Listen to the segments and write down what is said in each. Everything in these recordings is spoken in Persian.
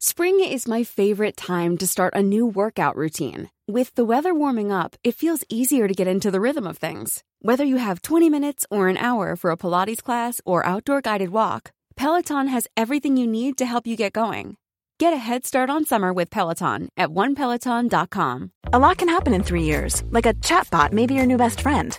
Spring is my favorite time to start a new workout routine. With the weather warming up, it feels easier to get into the rhythm of things. Whether you have 20 minutes or an hour for a Pilates class or outdoor guided walk, Peloton has everything you need to help you get going. Get a head start on summer with Peloton at onepeloton.com. A lot can happen in three years, like a chatbot may be your new best friend.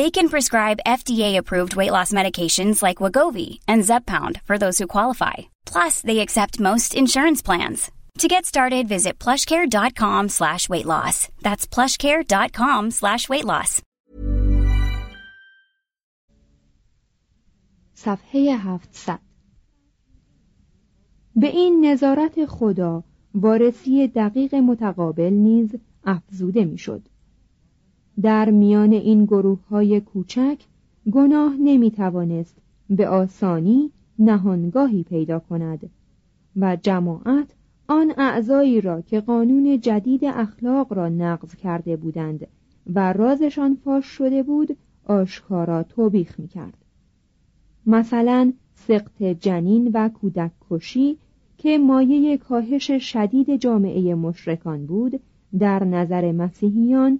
They can prescribe FDA-approved weight loss medications like Wagovi and Zepbound for those who qualify. Plus, they accept most insurance plans. To get started, visit plushcare.com slash weight loss. That's plushcare.com slash weight loss. صفحه 700 به این نظارت خدا وارسی دقیق متقابل نیز افزوده میشد. در میان این گروه های کوچک گناه نمی توانست به آسانی نهانگاهی پیدا کند و جماعت آن اعضایی را که قانون جدید اخلاق را نقض کرده بودند و رازشان فاش شده بود آشکارا توبیخ می کرد. مثلا سقط جنین و کودک کشی که مایه کاهش شدید جامعه مشرکان بود در نظر مسیحیان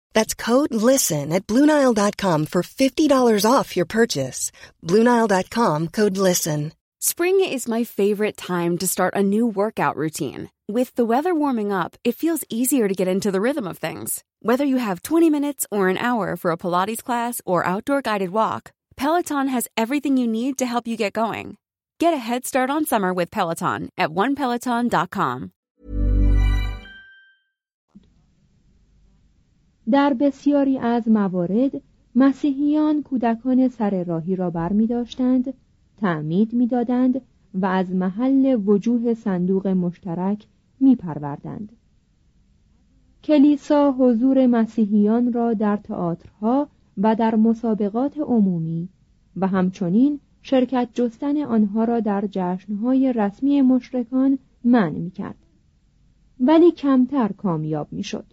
That's code LISTEN at Bluenile.com for $50 off your purchase. Bluenile.com code LISTEN. Spring is my favorite time to start a new workout routine. With the weather warming up, it feels easier to get into the rhythm of things. Whether you have 20 minutes or an hour for a Pilates class or outdoor guided walk, Peloton has everything you need to help you get going. Get a head start on summer with Peloton at onepeloton.com. در بسیاری از موارد مسیحیان کودکان سر راهی را بر می داشتند، تعمید می دادند و از محل وجوه صندوق مشترک می پروردند. کلیسا حضور مسیحیان را در تئاترها و در مسابقات عمومی و همچنین شرکت جستن آنها را در جشنهای رسمی مشرکان منع می کرد. ولی کمتر کامیاب می شد.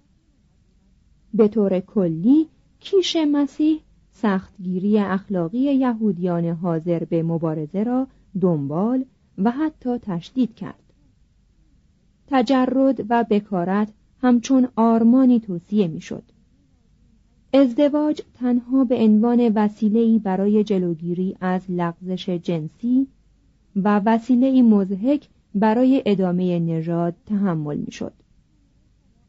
به طور کلی کیش مسیح سختگیری اخلاقی یهودیان حاضر به مبارزه را دنبال و حتی تشدید کرد. تجرد و بکارت همچون آرمانی توصیه می‌شد. ازدواج تنها به عنوان وسیله‌ای برای جلوگیری از لغزش جنسی و وسیله‌ای مزهک برای ادامه نژاد تحمل می‌شد.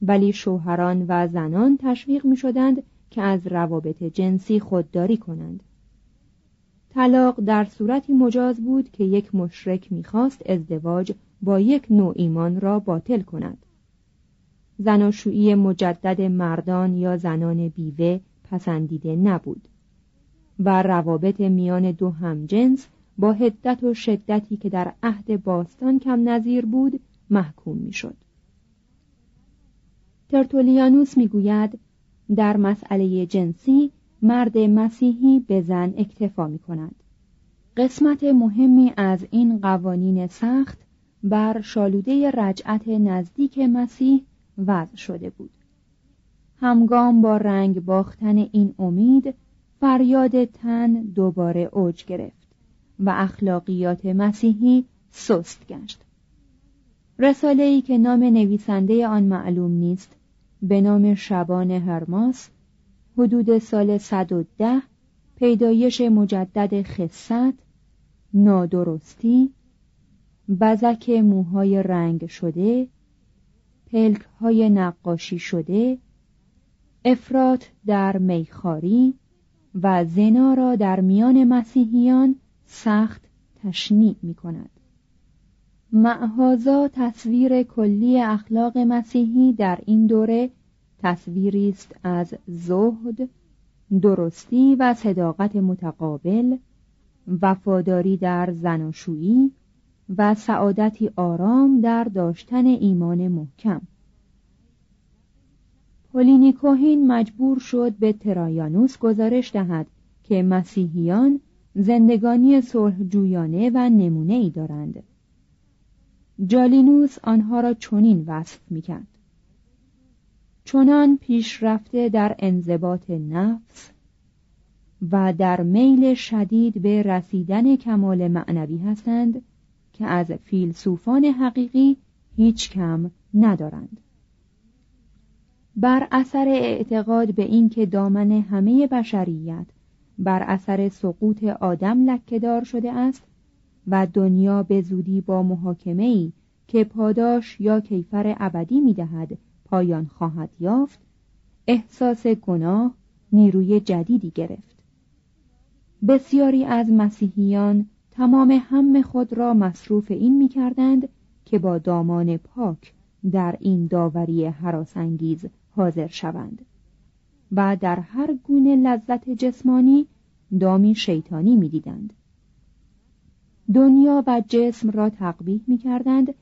ولی شوهران و زنان تشویق می شدند که از روابط جنسی خودداری کنند. طلاق در صورتی مجاز بود که یک مشرک می‌خواست ازدواج با یک نوع ایمان را باطل کند. زناشویی مجدد مردان یا زنان بیوه پسندیده نبود و روابط میان دو همجنس با هدت و شدتی که در عهد باستان کم نظیر بود محکوم می‌شد. ترتولیانوس می‌گوید در مسئله جنسی مرد مسیحی به زن اکتفا می کند. قسمت مهمی از این قوانین سخت بر شالوده رجعت نزدیک مسیح وضع شده بود. همگام با رنگ باختن این امید فریاد تن دوباره اوج گرفت و اخلاقیات مسیحی سست گشت. رساله ای که نام نویسنده آن معلوم نیست به نام شبان هرماس حدود سال 110 پیدایش مجدد خصت نادرستی بزک موهای رنگ شده پلک های نقاشی شده افراط در میخاری و زنا را در میان مسیحیان سخت تشنیع می کند. معهازا تصویر کلی اخلاق مسیحی در این دوره تصویری است از زهد، درستی و صداقت متقابل، وفاداری در زناشویی و سعادتی آرام در داشتن ایمان محکم. پولینی کوهین مجبور شد به ترایانوس گزارش دهد که مسیحیان زندگانی صلح جویانه و نمونه ای دارند. جالینوس آنها را چنین وصف می‌کرد. چنان پیشرفته در انضباط نفس و در میل شدید به رسیدن کمال معنوی هستند که از فیلسوفان حقیقی هیچ کم ندارند. بر اثر اعتقاد به اینکه دامن همه بشریت بر اثر سقوط آدم لکهدار شده است و دنیا به زودی با محاکمه ای که پاداش یا کیفر ابدی می‌دهد پایان خواهد یافت احساس گناه نیروی جدیدی گرفت. بسیاری از مسیحیان تمام هم خود را مصروف این می‌کردند که با دامان پاک در این داوری حراسانگیز حاضر شوند و در هر گونه لذت جسمانی دامی شیطانی می‌دیدند. دنیا و جسم را تقبیح می کردند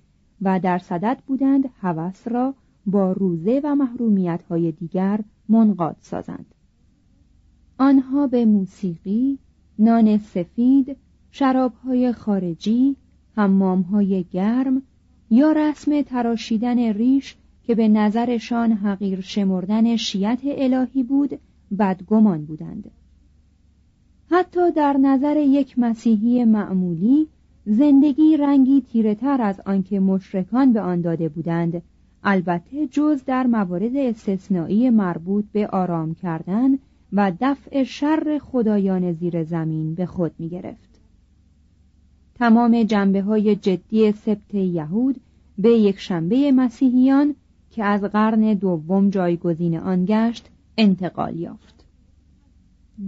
و در صدد بودند هوس را با روزه و محرومیت های دیگر منقاد سازند. آنها به موسیقی، نان سفید، شرابهای خارجی، حمامهای گرم یا رسم تراشیدن ریش که به نظرشان حقیر شمردن شیعت الهی بود بدگمان بودند. حتی در نظر یک مسیحی معمولی زندگی رنگی تیره تر از آنکه مشرکان به آن داده بودند البته جز در موارد استثنایی مربوط به آرام کردن و دفع شر خدایان زیر زمین به خود می گرفت. تمام جنبه های جدی سبت یهود به یک شنبه مسیحیان که از قرن دوم جایگزین آن گشت انتقال یافت.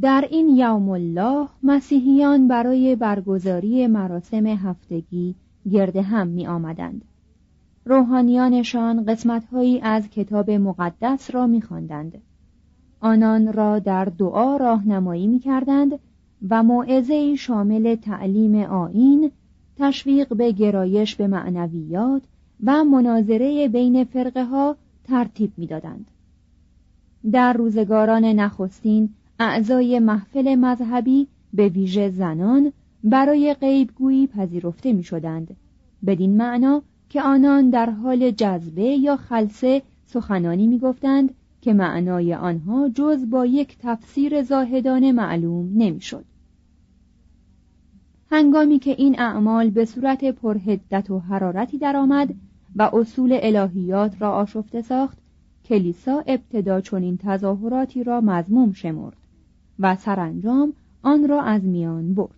در این یوم الله مسیحیان برای برگزاری مراسم هفتگی گرد هم می آمدند. روحانیانشان قسمتهایی از کتاب مقدس را می خواندند. آنان را در دعا راهنمایی می کردند و موعظه شامل تعلیم آین، تشویق به گرایش به معنویات و مناظره بین فرقه ها ترتیب می‌دادند. در روزگاران نخستین اعضای محفل مذهبی به ویژه زنان برای غیبگویی پذیرفته می شدند. بدین معنا که آنان در حال جذبه یا خلصه سخنانی می گفتند که معنای آنها جز با یک تفسیر زاهدان معلوم نمی‌شد. هنگامی که این اعمال به صورت پرهدت و حرارتی درآمد و اصول الهیات را آشفته ساخت کلیسا ابتدا چنین تظاهراتی را مضموم شمرد و سرانجام آن را از میان برد.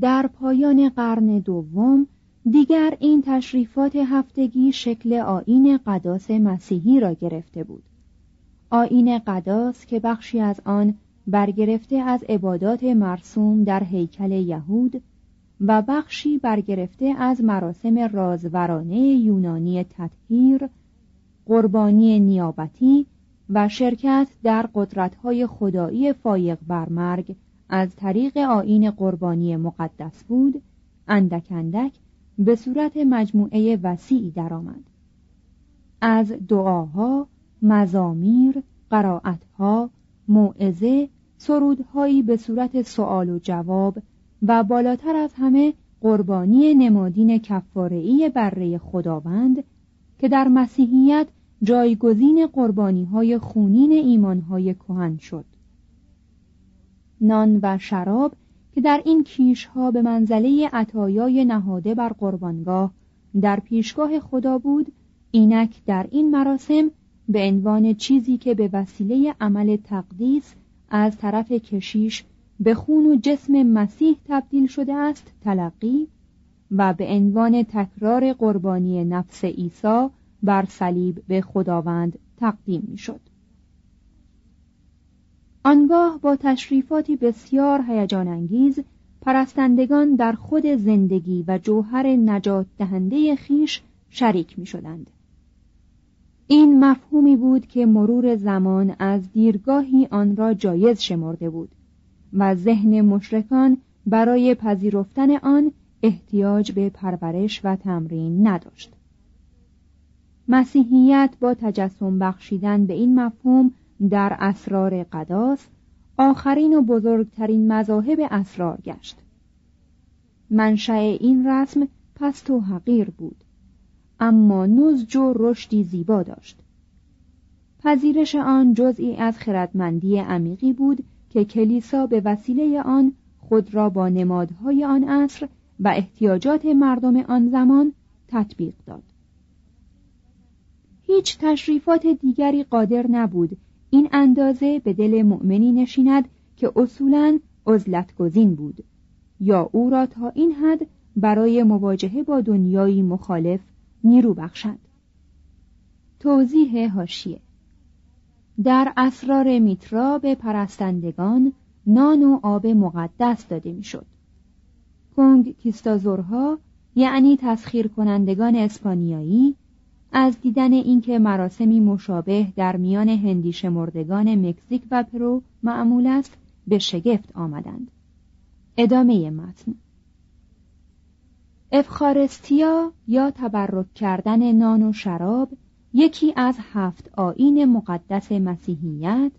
در پایان قرن دوم دیگر این تشریفات هفتگی شکل آین قداس مسیحی را گرفته بود. آین قداس که بخشی از آن برگرفته از عبادات مرسوم در هیکل یهود و بخشی برگرفته از مراسم رازورانه یونانی تطهیر قربانی نیابتی و شرکت در قدرتهای خدایی فایق بر مرگ از طریق آین قربانی مقدس بود اندک اندک به صورت مجموعه وسیعی درآمد. از دعاها مزامیر قرائتها موعظه سرودهایی به صورت سوال و جواب و بالاتر از همه قربانی نمادین کفاره‌ای بره خداوند که در مسیحیت جایگزین قربانی های خونین ایمان های کهن شد. نان و شراب که در این کیش ها به منزله عطایای نهاده بر قربانگاه در پیشگاه خدا بود اینک در این مراسم به عنوان چیزی که به وسیله عمل تقدیس از طرف کشیش به خون و جسم مسیح تبدیل شده است تلقی و به عنوان تکرار قربانی نفس عیسی بر صلیب به خداوند تقدیم می‌شد. آنگاه با تشریفاتی بسیار هیجان انگیز پرستندگان در خود زندگی و جوهر نجات دهنده خیش شریک می شدند. این مفهومی بود که مرور زمان از دیرگاهی آن را جایز شمرده بود و ذهن مشرکان برای پذیرفتن آن احتیاج به پرورش و تمرین نداشت. مسیحیت با تجسم بخشیدن به این مفهوم در اسرار قداس آخرین و بزرگترین مذاهب اسرار گشت. منشأ این رسم پست و حقیر بود اما نزج و رشدی زیبا داشت پذیرش آن جزئی از خردمندی عمیقی بود که کلیسا به وسیله آن خود را با نمادهای آن عصر و احتیاجات مردم آن زمان تطبیق داد هیچ تشریفات دیگری قادر نبود. این اندازه به دل مؤمنی نشیند که اصولا عزلت گزین بود. یا او را تا این حد برای مواجهه با دنیایی مخالف نیرو بخشد توضیح هاشیه در اسرار میترا به پرستندگان نان و آب مقدس داده می‌شد. کنگ کیستازورها یعنی تسخیر کنندگان اسپانیایی از دیدن اینکه مراسمی مشابه در میان هندی شمردگان مکزیک و پرو معمول است به شگفت آمدند. ادامه متن افخارستیا یا تبرک کردن نان و شراب یکی از هفت آین مقدس مسیحیت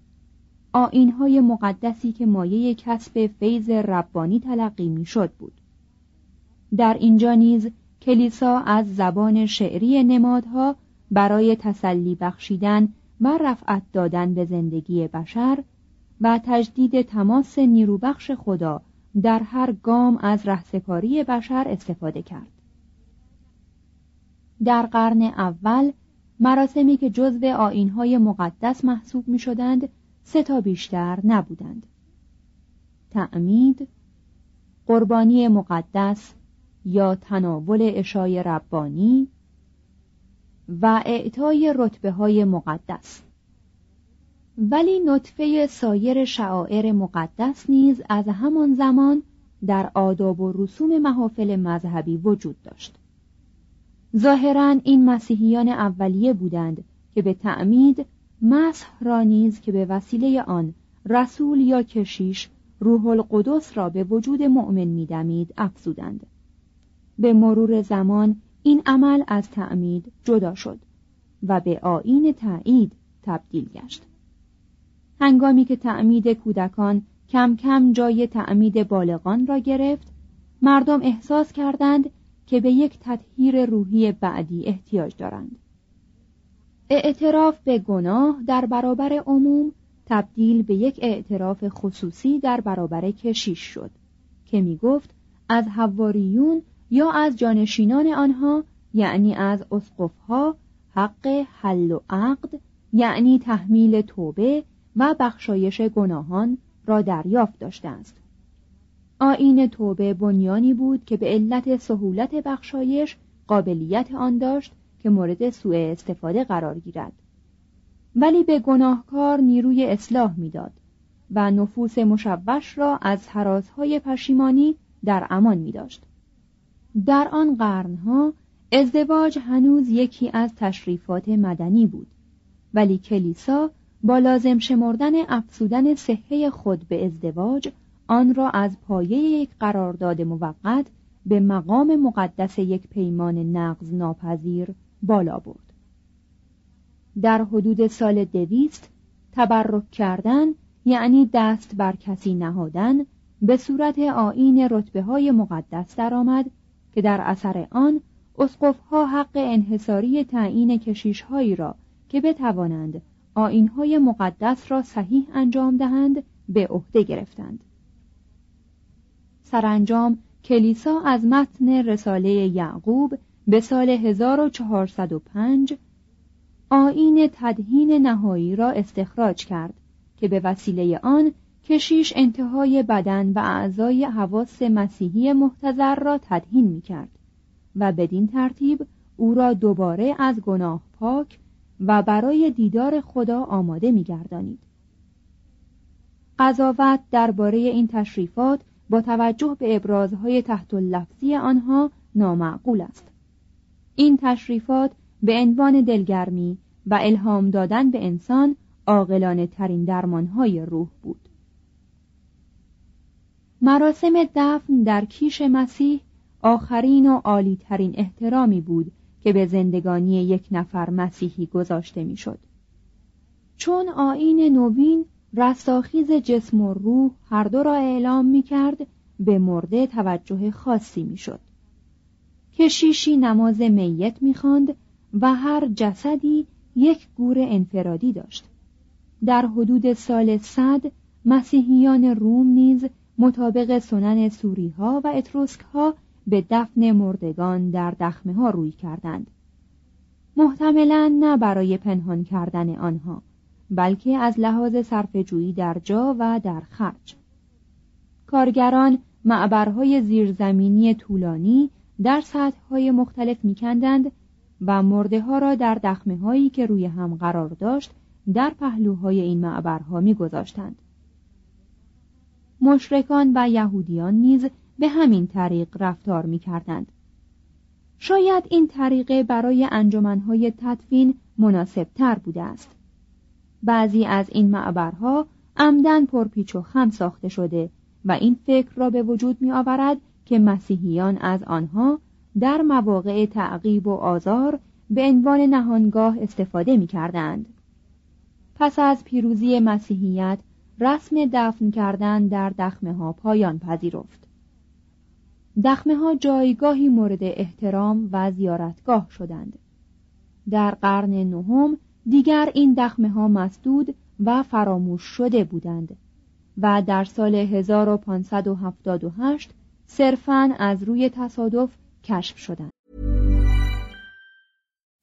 آینهای مقدسی که مایه کسب فیض ربانی تلقی می‌شد بود در اینجا نیز کلیسا از زبان شعری نمادها برای تسلی بخشیدن و رفعت دادن به زندگی بشر و تجدید تماس نیروبخش خدا در هر گام از رهسپاری بشر استفاده کرد. در قرن اول مراسمی که جزو آینهای مقدس محسوب می شدند سه تا بیشتر نبودند. تعمید قربانی مقدس یا تناول اشای ربانی و اعطای رتبه های مقدس. ولی نطفه سایر شعائر مقدس نیز از همان زمان در آداب و رسوم محافل مذهبی وجود داشت. ظاهرا این مسیحیان اولیه بودند که به تعمید مسح را نیز که به وسیله آن رسول یا کشیش روح القدس را به وجود مؤمن میدمید افزودند. به مرور زمان این عمل از تعمید جدا شد و به آین تعیید تبدیل گشت. هنگامی که تعمید کودکان کم کم جای تعمید بالغان را گرفت مردم احساس کردند که به یک تطهیر روحی بعدی احتیاج دارند. اعتراف به گناه در برابر عموم تبدیل به یک اعتراف خصوصی در برابر کشیش شد که می گفت از حواریون یا از جانشینان آنها یعنی از اسقفها حق حل و عقد یعنی تحمیل توبه و بخشایش گناهان را دریافت داشته است آین توبه بنیانی بود که به علت سهولت بخشایش قابلیت آن داشت که مورد سوء استفاده قرار گیرد ولی به گناهکار نیروی اصلاح می‌داد و نفوس مشوش را از حراسهای پشیمانی در امان می داشت. در آن قرنها ازدواج هنوز یکی از تشریفات مدنی بود. ولی کلیسا با لازم شمردن افسودن صحه خود به ازدواج آن را از پایه یک قرارداد موقت به مقام مقدس یک پیمان نقض ناپذیر بالا برد. در حدود سال دویست تبرک کردن یعنی دست بر کسی نهادن به صورت آین رتبه های مقدس درآمد که در اثر آن اسقفها حق انحصاری تعیین کشیشهایی را که بتوانند آینهای مقدس را صحیح انجام دهند به عهده گرفتند. سرانجام کلیسا از متن رساله یعقوب به سال 1405 آین تدهین نهایی را استخراج کرد که به وسیله آن کشیش انتهای بدن و اعضای حواس مسیحی محتضر را تدهین می کرد و بدین ترتیب او را دوباره از گناه پاک و برای دیدار خدا آماده می‌گردانید. قضاوت درباره این تشریفات با توجه به ابرازهای تحت لفظی آنها نامعقول است. این تشریفات به عنوان دلگرمی و الهام دادن به انسان عاقلانه ترین درمانهای روح بود. مراسم دفن در کیش مسیح آخرین و عالی ترین احترامی بود که به زندگانی یک نفر مسیحی گذاشته می‌شد. چون آین نوین رستاخیز جسم و روح هر دو را اعلام می کرد به مرده توجه خاصی می شد. کشیشی نماز میت می خاند و هر جسدی یک گور انفرادی داشت. در حدود سال صد مسیحیان روم نیز مطابق سنن سوری ها و اتروسک ها به دفن مردگان در دخمه ها روی کردند. محتملا نه برای پنهان کردن آنها بلکه از لحاظ صرفه‌جویی در جا و در خرج. کارگران معبرهای زیرزمینی طولانی در سطحهای مختلف میکندند و مرده ها را در دخمه هایی که روی هم قرار داشت در پهلوهای این معبرها میگذاشتند. مشرکان و یهودیان نیز به همین طریق رفتار می‌کردند. شاید این طریقه برای انجمنهای تدفین مناسب تر بوده است. بعضی از این معبرها عمدن پرپیچ و خم ساخته شده و این فکر را به وجود می آورد که مسیحیان از آنها در مواقع تعقیب و آزار به عنوان نهانگاه استفاده می کردند. پس از پیروزی مسیحیت رسم دفن کردن در دخمه ها پایان پذیرفت. دخمه ها جایگاهی مورد احترام و زیارتگاه شدند. در قرن نهم دیگر این دخمه ها مسدود و فراموش شده بودند و در سال 1578 صرفاً از روی تصادف کشف شدند.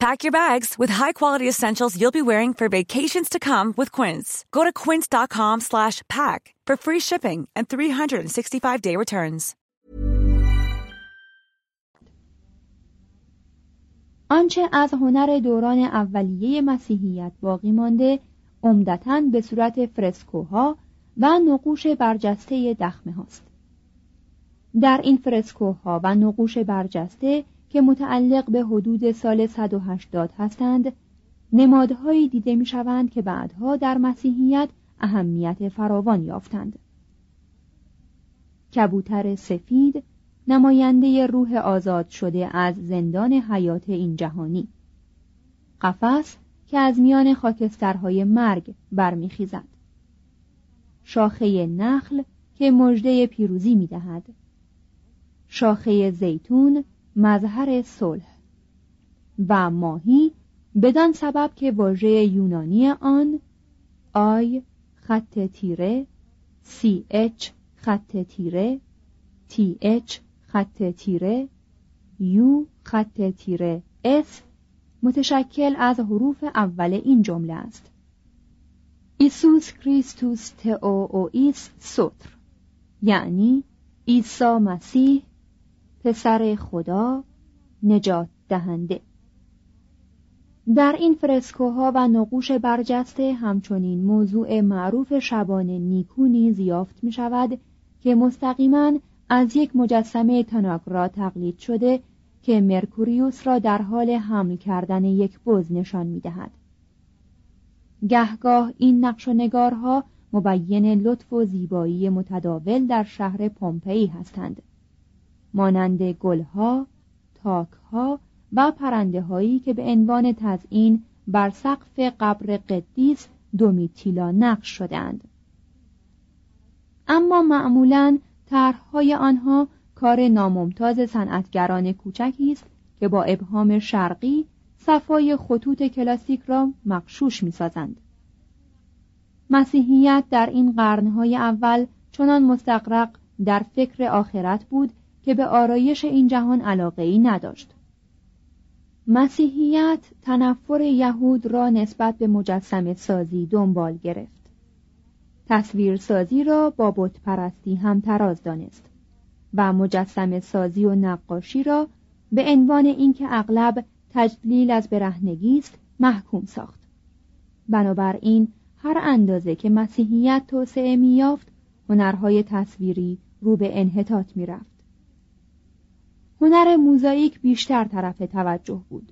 Pack your bags with high-quality essentials you'll be wearing for vacations to come with Quince. Go to quince.com/pack for free shipping and 365-day returns. آنچه از هنر دوران اولیه مسیحیت باقی مانده عمدتا به صورت فرسکوها و نقوش برجسته دخمه هاست. در این فرسکوها و نقوش برجسته که متعلق به حدود سال 180 هستند نمادهایی دیده می شوند که بعدها در مسیحیت اهمیت فراوان یافتند. کبوتر سفید نماینده روح آزاد شده از زندان حیات این جهانی. قفس که از میان خاکسترهای مرگ برمیخیزد. شاخه نخل که مژده پیروزی می‌دهد. شاخه زیتون مظهر صلح و ماهی بدان سبب که واژه یونانی آن آی خط تیره CH خط تیره TH خط تیره U خط تیره S متشکل از حروف اول این جمله است. Ἰησοῦς Χριστὸς Θεοῦ Υἱὸς Σωτήρ یعنی عیسی مسیح پسر خدا نجات دهنده در این فرسکوها و نقوش برجسته همچنین موضوع معروف شبان نیکو نیز یافت می شود که مستقیما از یک مجسمه تناگرا تقلید شده که مرکوریوس را در حال حمل کردن یک بز نشان می دهد. گهگاه این نقش و نگارها مبین لطف و زیبایی متداول در شهر پومپئی هستند مانند گلها، تاکها و پرنده هایی که به عنوان تزئین بر سقف قبر قدیس دومیتیلا نقش شدهاند. اما معمولا طرحهای آنها کار ناممتاز صنعتگران کوچکی است که با ابهام شرقی صفای خطوط کلاسیک را مقشوش می‌سازند مسیحیت در این قرنهای اول چنان مستقرق در فکر آخرت بود که به آرایش این جهان علاقه ای نداشت. مسیحیت تنفر یهود را نسبت به مجسم سازی دنبال گرفت. تصویر سازی را با بت پرستی هم تراز دانست و مجسم سازی و نقاشی را به عنوان اینکه اغلب تجلیل از برهنگی است محکوم ساخت. بنابراین هر اندازه که مسیحیت توسعه میافت هنرهای تصویری رو به انحطاط می‌رفت. هنر موزاییک بیشتر طرف توجه بود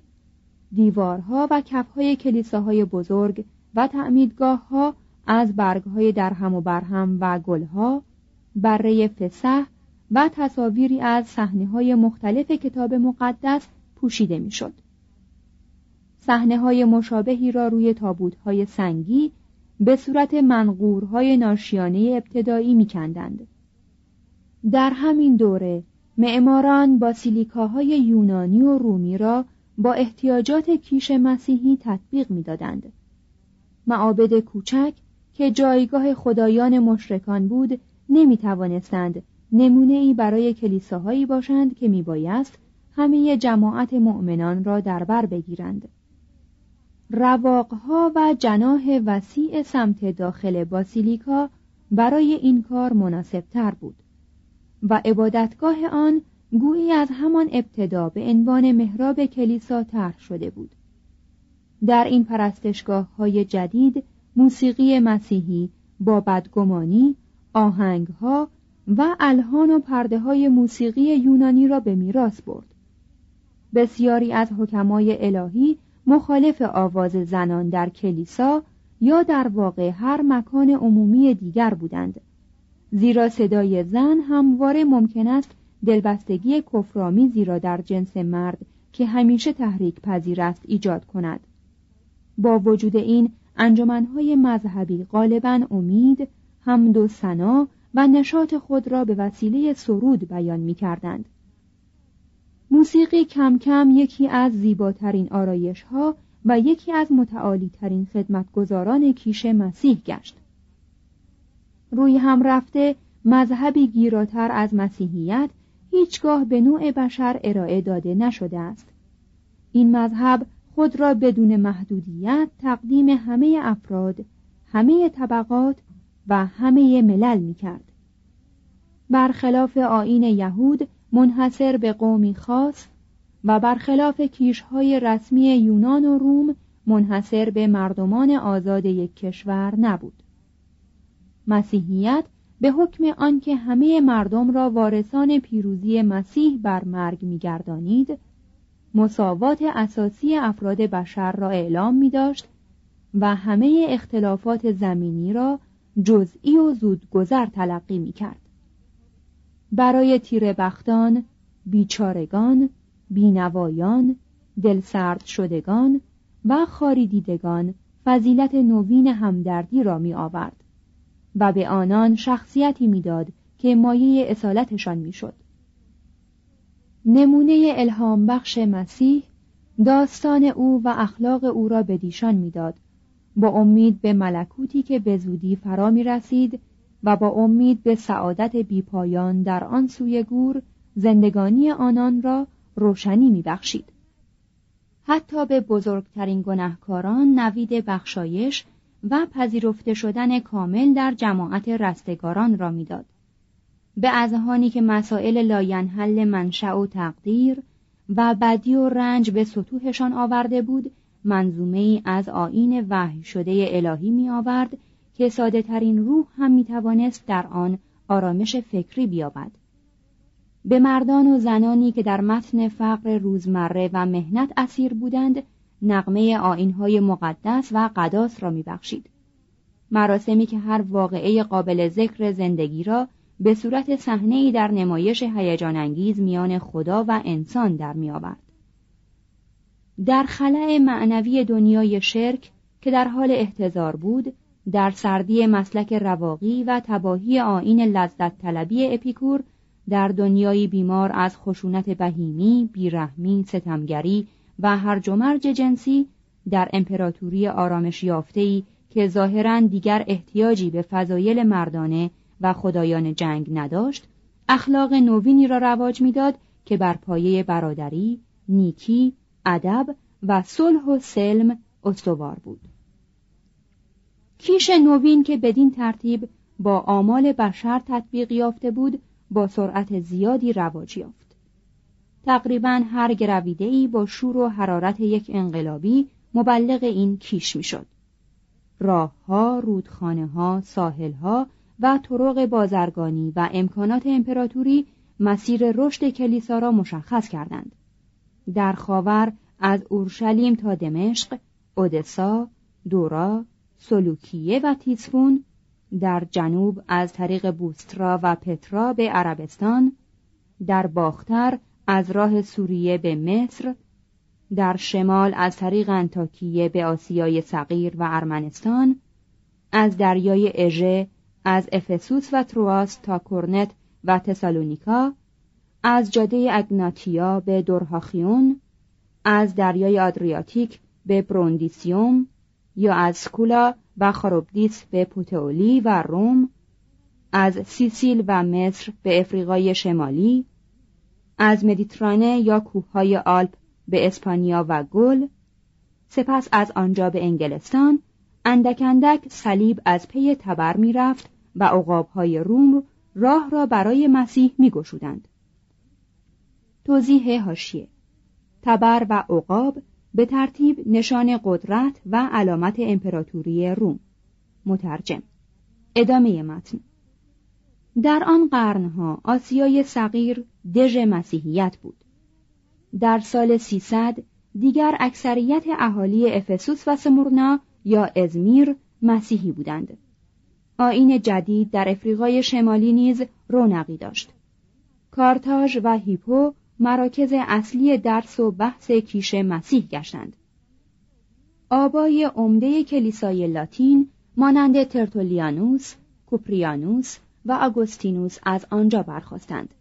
دیوارها و کفهای کلیساهای بزرگ و تعمیدگاه ها از برگهای درهم و برهم و گلها بره فسح و تصاویری از صحنه های مختلف کتاب مقدس پوشیده می‌شد. صحنه های مشابهی را روی تابوت های سنگی به صورت منقورهای ناشیانه ابتدایی میکندند. در همین دوره معماران با سیلیکاهای یونانی و رومی را با احتیاجات کیش مسیحی تطبیق می‌دادند. معابد کوچک که جایگاه خدایان مشرکان بود نمی توانستند نمونه ای برای کلیساهایی باشند که میبایست همه جماعت مؤمنان را در بر بگیرند رواقها و جناه وسیع سمت داخل باسیلیکا برای این کار مناسب تر بود و عبادتگاه آن گویی از همان ابتدا به عنوان محراب کلیسا طرح شده بود. در این پرستشگاه های جدید موسیقی مسیحی با بدگمانی آهنگها و الهان و پرده های موسیقی یونانی را به میراث برد. بسیاری از حکمای الهی مخالف آواز زنان در کلیسا یا در واقع هر مکان عمومی دیگر بودند. زیرا صدای زن همواره ممکن است دلبستگی کفرآمیزی را در جنس مرد که همیشه تحریک پذیر است ایجاد کند با وجود این انجمنهای مذهبی غالبا امید حمد و سنا و نشاط خود را به وسیله سرود بیان می کردند. موسیقی کم کم یکی از زیباترین آرایش ها و یکی از متعالی ترین خدمتگزاران کیش مسیح گشت. روی هم رفته مذهبی گیراتر از مسیحیت هیچگاه به نوع بشر ارائه داده نشده است. این مذهب خود را بدون محدودیت تقدیم همه افراد، همه طبقات و همه ملل می کرد. برخلاف آین یهود منحصر به قومی خاص و برخلاف کیشهای رسمی یونان و روم منحصر به مردمان آزاد یک کشور نبود. مسیحیت به حکم آنکه همه مردم را وارثان پیروزی مسیح بر مرگ میگردانید مساوات اساسی افراد بشر را اعلام می داشت و همه اختلافات زمینی را جزئی و زودگذر تلقی می کرد. برای تیره بختان، بیچارگان، بینوایان، دلسرد شدگان و خاری دیدگان فضیلت نوین همدردی را می آورد و به آنان شخصیتی می‌داد که مایه اصالتشان می‌شد. نمونه الهام بخش مسیح داستان او و اخلاق او را به دیشان می‌داد با امید به ملکوتی که به زودی فرا می رسید و با امید به سعادت بیپایان در آن سوی گور زندگانی آنان را روشنی می بخشید. حتی به بزرگترین گناهکاران نوید بخشایش و پذیرفته شدن کامل در جماعت رستگاران را می‌داد. به اذهانی که مسائل لاینحل منشأ و تقدیر و بدی و رنج به سطوحشان آورده بود منظومه ای از آیین وحی شده الهی می آورد که ساده ترین روح هم می توانست در آن آرامش فکری بیابد. به مردان و زنانی که در متن فقر روزمره و مهنت اسیر بودند نقمه آینهای مقدس و قداس را میبخشید. مراسمی که هر واقعه قابل ذکر زندگی را به صورت صحنه در نمایش هیجان انگیز میان خدا و انسان در میآورد. در خلع معنوی دنیای شرک که در حال احتضار بود در سردی مسلک رواقی و تباهی آین لذت طلبی اپیکور در دنیایی بیمار از خشونت بهیمی، بیرحمی، ستمگری و هرج و مرج جنسی در امپراتوری آرامش یافته‌ای که ظاهرا دیگر احتیاجی به فضایل مردانه و خدایان جنگ نداشت، اخلاق نوینی را رواج می‌داد که بر پایه برادری، نیکی، ادب و صلح و سلم استوار بود. کیش نوین که بدین ترتیب با آمال بشر تطبیق یافته بود با سرعت زیادی رواج یافت تقریبا هر گرویده‌ای با شور و حرارت یک انقلابی مبلغ این کیش می‌شد راهها، رودخانه‌ها، ساحلها و طرق بازرگانی و امکانات امپراتوری مسیر رشد کلیسا را مشخص کردند. در خاور از اورشلیم تا دمشق، اودسا، دورا، سلوکیه و تیسفون در جنوب از طریق بوسترا و پترا به عربستان در باختر از راه سوریه به مصر در شمال از طریق انتاکیه به آسیای صغیر و ارمنستان از دریای اژه از افسوس و ترواس تا کرنت و تسالونیکا از جاده اگناتیا به دورهاخیون از دریای آدریاتیک به بروندیسیوم یا از سکولا و خاروبدیس به پوتئولی و روم از سیسیل و مصر به افریقای شمالی از مدیترانه یا کوههای آلپ به اسپانیا و گل سپس از آنجا به انگلستان اندک اندک صلیب از پی تبر می‌رفت و عقابهای روم راه را برای مسیح میگشودند. توضیح هاشیه تبر و عقاب به ترتیب نشان قدرت و علامت امپراتوری روم. مترجم ادامه متن. در آن قرنها آسیای صغیر دژ مسیحیت بود. در سال 300 دیگر اکثریت اهالی افسوس و سمورنا یا ازمیر مسیحی بودند. آین جدید در افریقای شمالی نیز رونقی داشت. کارتاژ و هیپو مراکز اصلی درس و بحث کیش مسیح گشتند. آبای عمده کلیسای لاتین مانند ترتولیانوس، کوپریانوس و آگوستینوس از آنجا برخواستند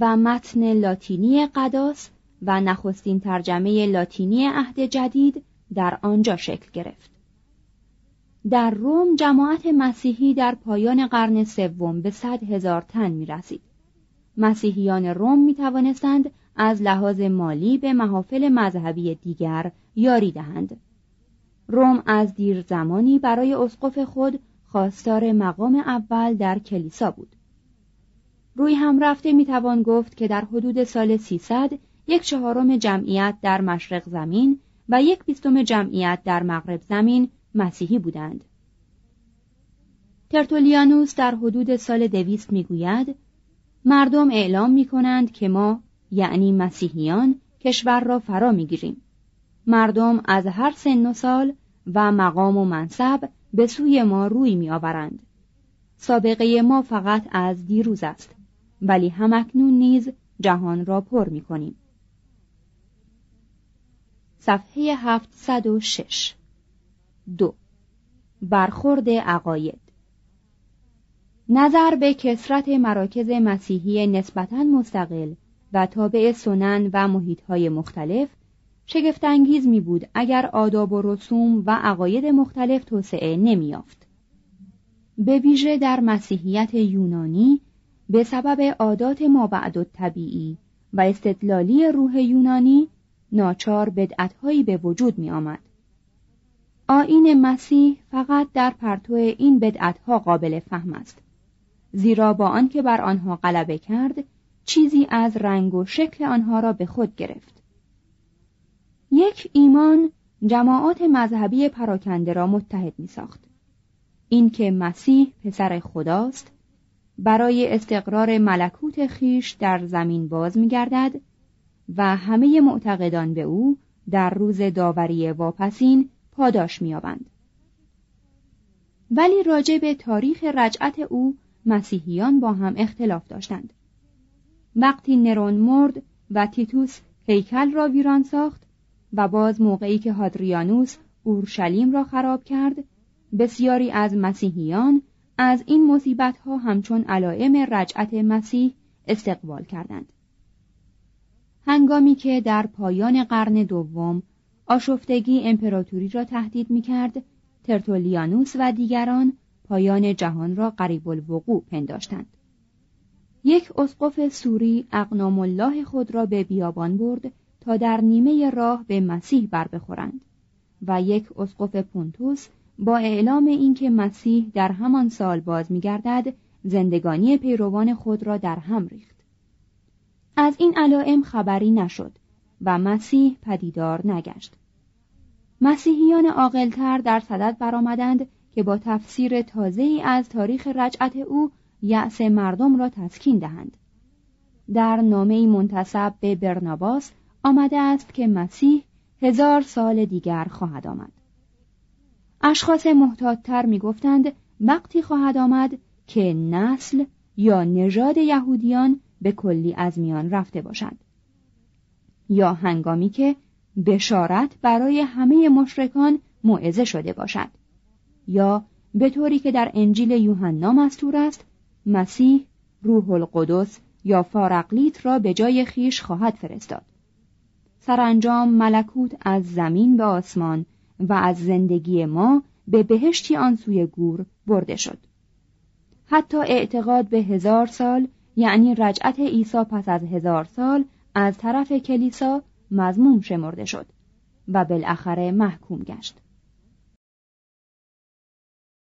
و متن لاتینی قداس و نخستین ترجمه لاتینی عهد جدید در آنجا شکل گرفت. در روم جماعت مسیحی در پایان قرن سوم به صد هزار تن می رسید. مسیحیان روم می توانستند از لحاظ مالی به محافل مذهبی دیگر یاری دهند. روم از دیر زمانی برای اسقف خود خواستار مقام اول در کلیسا بود. روی هم رفته می توان گفت که در حدود سال 300 یک چهارم جمعیت در مشرق زمین و یک بیستم جمعیت در مغرب زمین مسیحی بودند. ترتولیانوس در حدود سال دویست می‌گوید مردم اعلام می کنند که ما یعنی مسیحیان کشور را فرا می گیریم. مردم از هر سن و سال و مقام و منصب به سوی ما روی می آورند. سابقه ما فقط از دیروز است ولی همکنون نیز جهان را پر می کنیم. صفحه 706 دو برخورد عقاید نظر به کسرت مراکز مسیحی نسبتاً مستقل و تابع سنن و محیطهای مختلف شگفتانگیز می بود اگر آداب و رسوم و عقاید مختلف توسعه نمیافت. به ویژه در مسیحیت یونانی به سبب عادات مابعد طبیعی و استدلالی روح یونانی ناچار بدعتهایی به وجود می آمد. آین مسیح فقط در پرتو این بدعتها قابل فهم است زیرا با آنکه بر آنها غلبه کرد چیزی از رنگ و شکل آنها را به خود گرفت یک ایمان جماعات مذهبی پراکنده را متحد می ساخت اینکه مسیح پسر خداست برای استقرار ملکوت خیش در زمین باز می گردد و همه معتقدان به او در روز داوری واپسین پاداش میابند ولی راجع به تاریخ رجعت او مسیحیان با هم اختلاف داشتند. وقتی نرون مرد و تیتوس هیکل را ویران ساخت و باز موقعی که هادریانوس اورشلیم را خراب کرد بسیاری از مسیحیان از این مصیبت ها همچون علائم رجعت مسیح استقبال کردند. هنگامی که در پایان قرن دوم آشفتگی امپراتوری را تهدید می کرد ترتولیانوس و دیگران پایان جهان را قریب الوقوع پنداشتند. یک اسقف سوری اقنام الله خود را به بیابان برد تا در نیمه راه به مسیح بر بخورند و یک اسقف پونتوس با اعلام اینکه مسیح در همان سال باز میگردد زندگانی پیروان خود را در هم ریخت. از این علائم خبری نشد و مسیح پدیدار نگشت. مسیحیان عاقلتر در صدد برآمدند که با تفسیر تازه از تاریخ رجعت او یأس مردم را تسکین دهند. در نامه منتصب به برناباس آمده است که مسیح هزار سال دیگر خواهد آمد. اشخاص محتاطتر می‌گفتند وقتی خواهد آمد که نسل یا نژاد یهودیان به کلی از میان رفته باشد. یا هنگامی که بشارت برای همه مشرکان موعظه شده باشد. یا به طوری که در انجیل یوحنا مستور است مسیح روح القدس یا فارقلیت را به جای خیش خواهد فرستاد. سرانجام ملکوت از زمین به آسمان و از زندگی ما به بهشتی آن سوی گور برده شد. حتی اعتقاد به هزار سال یعنی رجعت عیسی پس از هزار سال از طرف کلیسا مزموم شمرده شد و بالاخره محکوم گشت.